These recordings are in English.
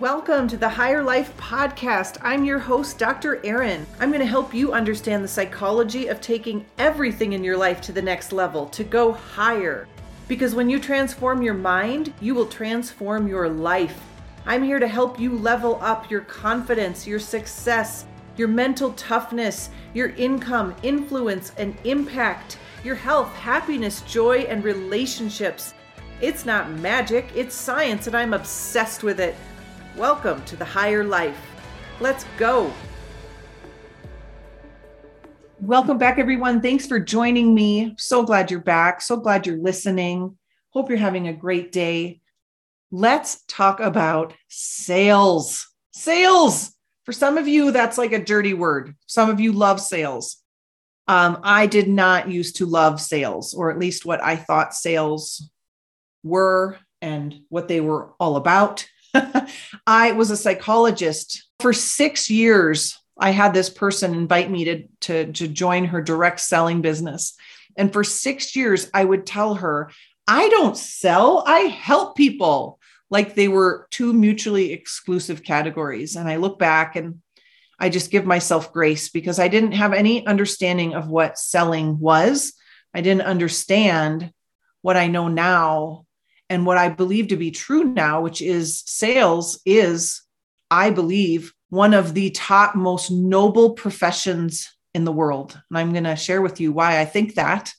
Welcome to the Higher Life Podcast. I'm your host, Dr. Erin. I'm going to help you understand the psychology of taking everything in your life to the next level, to go higher. Because when you transform your mind, you will transform your life. I'm here to help you level up your confidence, your success, your mental toughness, your income, influence, and impact, your health, happiness, joy, and relationships. It's not magic, it's science, and I'm obsessed with it. Welcome to the higher life. Let's go. Welcome back, everyone. Thanks for joining me. So glad you're back. So glad you're listening. Hope you're having a great day. Let's talk about sales. Sales. For some of you, that's like a dirty word. Some of you love sales. Um, I did not used to love sales, or at least what I thought sales were and what they were all about. I was a psychologist for six years. I had this person invite me to, to, to join her direct selling business. And for six years, I would tell her, I don't sell, I help people like they were two mutually exclusive categories. And I look back and I just give myself grace because I didn't have any understanding of what selling was. I didn't understand what I know now and what I believe to be true now, which is sales is, I believe, one of the top most noble professions in the world. And I'm going to share with you why I think that.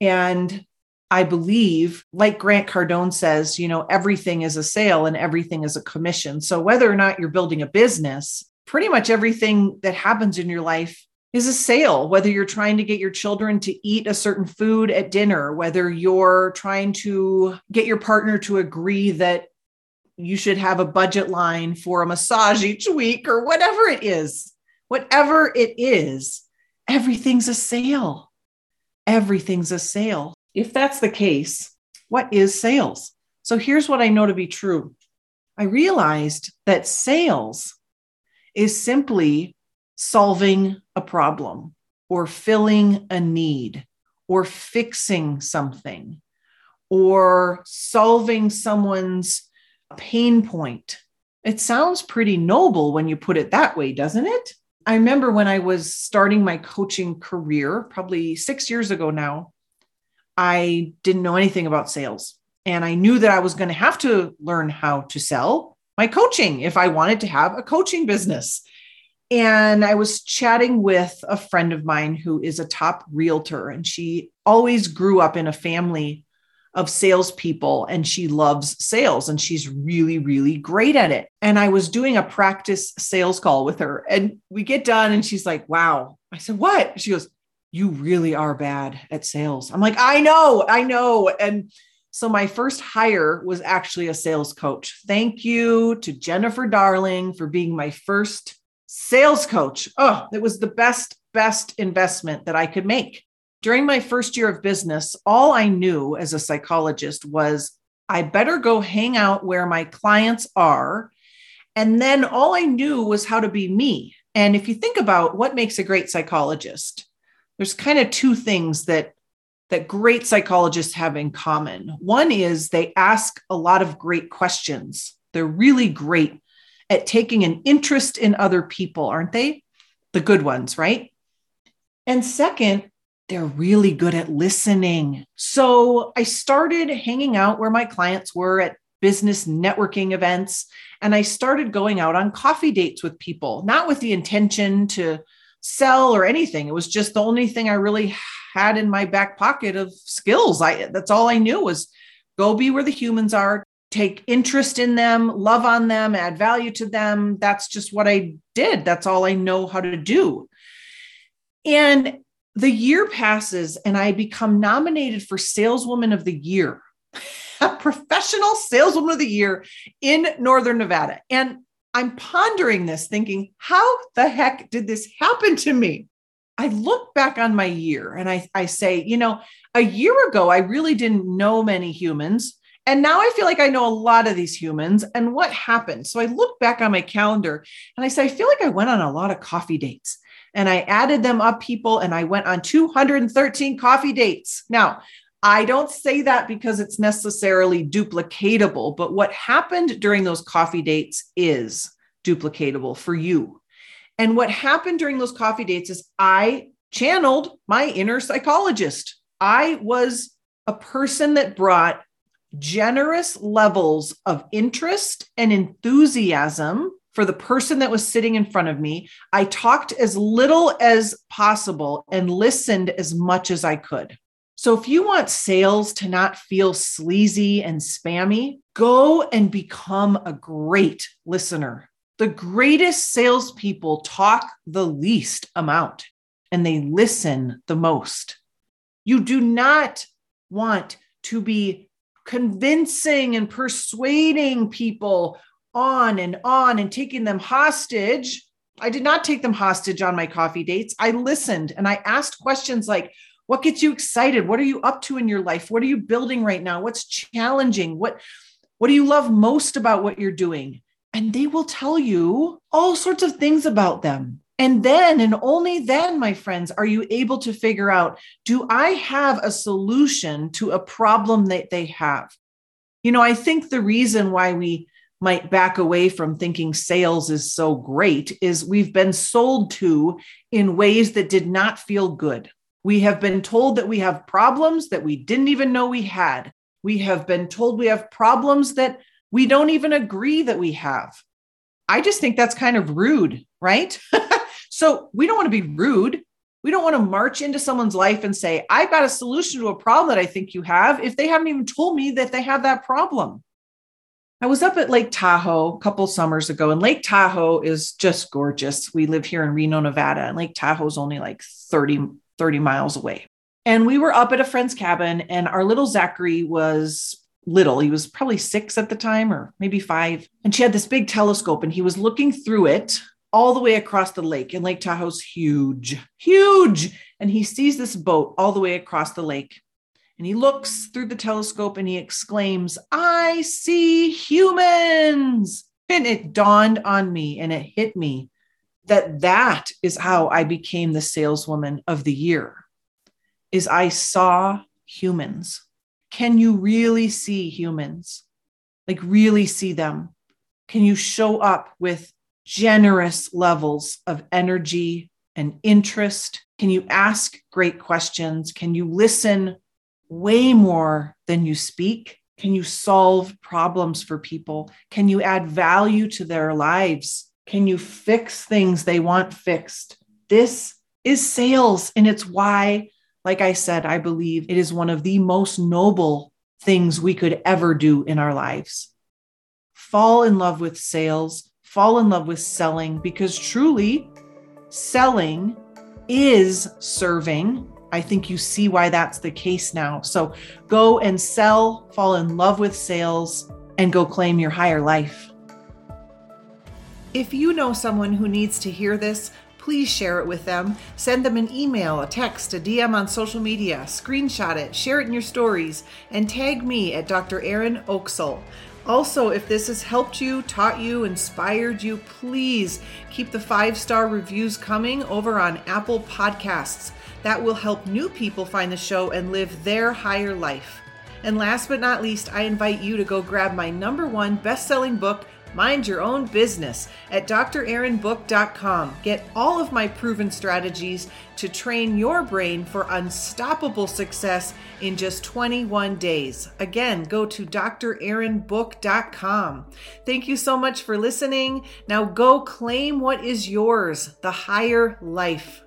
And I believe, like Grant Cardone says, you know, everything is a sale and everything is a commission. So whether or not you're building a business, pretty much everything that happens in your life is a sale, whether you're trying to get your children to eat a certain food at dinner, whether you're trying to get your partner to agree that you should have a budget line for a massage each week or whatever it is. Whatever it is, everything's a sale. Everything's a sale. If that's the case, what is sales? So here's what I know to be true. I realized that sales is simply solving a problem or filling a need or fixing something or solving someone's pain point. It sounds pretty noble when you put it that way, doesn't it? I remember when I was starting my coaching career, probably six years ago now, I didn't know anything about sales. And I knew that I was going to have to learn how to sell my coaching if I wanted to have a coaching business. And I was chatting with a friend of mine who is a top realtor, and she always grew up in a family of salespeople and she loves sales and she's really, really great at it. And I was doing a practice sales call with her, and we get done, and she's like, Wow. I said, What? She goes, You really are bad at sales. I'm like, I know, I know. And so my first hire was actually a sales coach. Thank you to Jennifer Darling for being my first sales coach. Oh, it was the best, best investment that I could make. During my first year of business, all I knew as a psychologist was I better go hang out where my clients are. And then all I knew was how to be me. And if you think about what makes a great psychologist, there's kind of two things that that great psychologists have in common. One is they ask a lot of great questions. They're really great at taking an interest in other people, aren't they? The good ones, right? And second, they're really good at listening. So I started hanging out where my clients were at business networking events. And I started going out on coffee dates with people, not with the intention to sell or anything. It was just the only thing I really had in my back pocket of skills. I that's all I knew was go be where the humans are, take interest in them, love on them, add value to them. That's just what I did. That's all I know how to do. And the year passes and I become nominated for Saleswoman of the Year, a professional saleswoman of the year in Northern Nevada. And I'm pondering this, thinking, how the heck did this happen to me? I look back on my year and I, I say, you know, a year ago, I really didn't know many humans. And now I feel like I know a lot of these humans and what happened. So I look back on my calendar and I say, I feel like I went on a lot of coffee dates and I added them up, people, and I went on 213 coffee dates. Now, I don't say that because it's necessarily duplicatable, but what happened during those coffee dates is duplicatable for you. And what happened during those coffee dates is I channeled my inner psychologist. I was a person that brought generous levels of interest and enthusiasm for the person that was sitting in front of me. I talked as little as possible and listened as much as I could. So, if you want sales to not feel sleazy and spammy, go and become a great listener. The greatest salespeople talk the least amount and they listen the most. You do not want to be convincing and persuading people on and on and taking them hostage. I did not take them hostage on my coffee dates. I listened and I asked questions like, what gets you excited? What are you up to in your life? What are you building right now? What's challenging? What what do you love most about what you're doing? And they will tell you all sorts of things about them. And then, and only then, my friends, are you able to figure out do I have a solution to a problem that they have? You know, I think the reason why we might back away from thinking sales is so great is we've been sold to in ways that did not feel good. We have been told that we have problems that we didn't even know we had. We have been told we have problems that we don't even agree that we have. I just think that's kind of rude, right? so we don't want to be rude. We don't want to march into someone's life and say, I've got a solution to a problem that I think you have if they haven't even told me that they have that problem. I was up at Lake Tahoe a couple summers ago, and Lake Tahoe is just gorgeous. We live here in Reno, Nevada, and Lake Tahoe is only like 30, 30 miles away. And we were up at a friend's cabin, and our little Zachary was little. He was probably six at the time, or maybe five. And she had this big telescope, and he was looking through it all the way across the lake. And Lake Tahoe's huge, huge. And he sees this boat all the way across the lake. And he looks through the telescope and he exclaims, I see humans. And it dawned on me and it hit me that that is how I became the saleswoman of the year is I saw humans. Can you really see humans? Like really see them? Can you show up with generous levels of energy and interest? Can you ask great questions? Can you listen way more than you speak? Can you solve problems for people? Can you add value to their lives? Can you fix things they want fixed? This is sales, and it's why, like I said, I believe it is one of the most noble things we could ever do in our lives. Fall in love with sales, fall in love with selling, because truly, selling is serving I think you see why that's the case now. So go and sell, fall in love with sales, and go claim your higher life. If you know someone who needs to hear this, please share it with them. Send them an email, a text, a DM on social media, screenshot it, share it in your stories, and tag me at Dr. Erin Oksol. Also, if this has helped you, taught you, inspired you, please keep the five star reviews coming over on Apple Podcasts. That will help new people find the show and live their higher life. And last but not least, I invite you to go grab my number one best selling book, Mind Your Own Business, at drerinbook.com. Get all of my proven strategies to train your brain for unstoppable success in just 21 days. Again, go to drerinbook.com. Thank you so much for listening. Now go claim what is yours the higher life.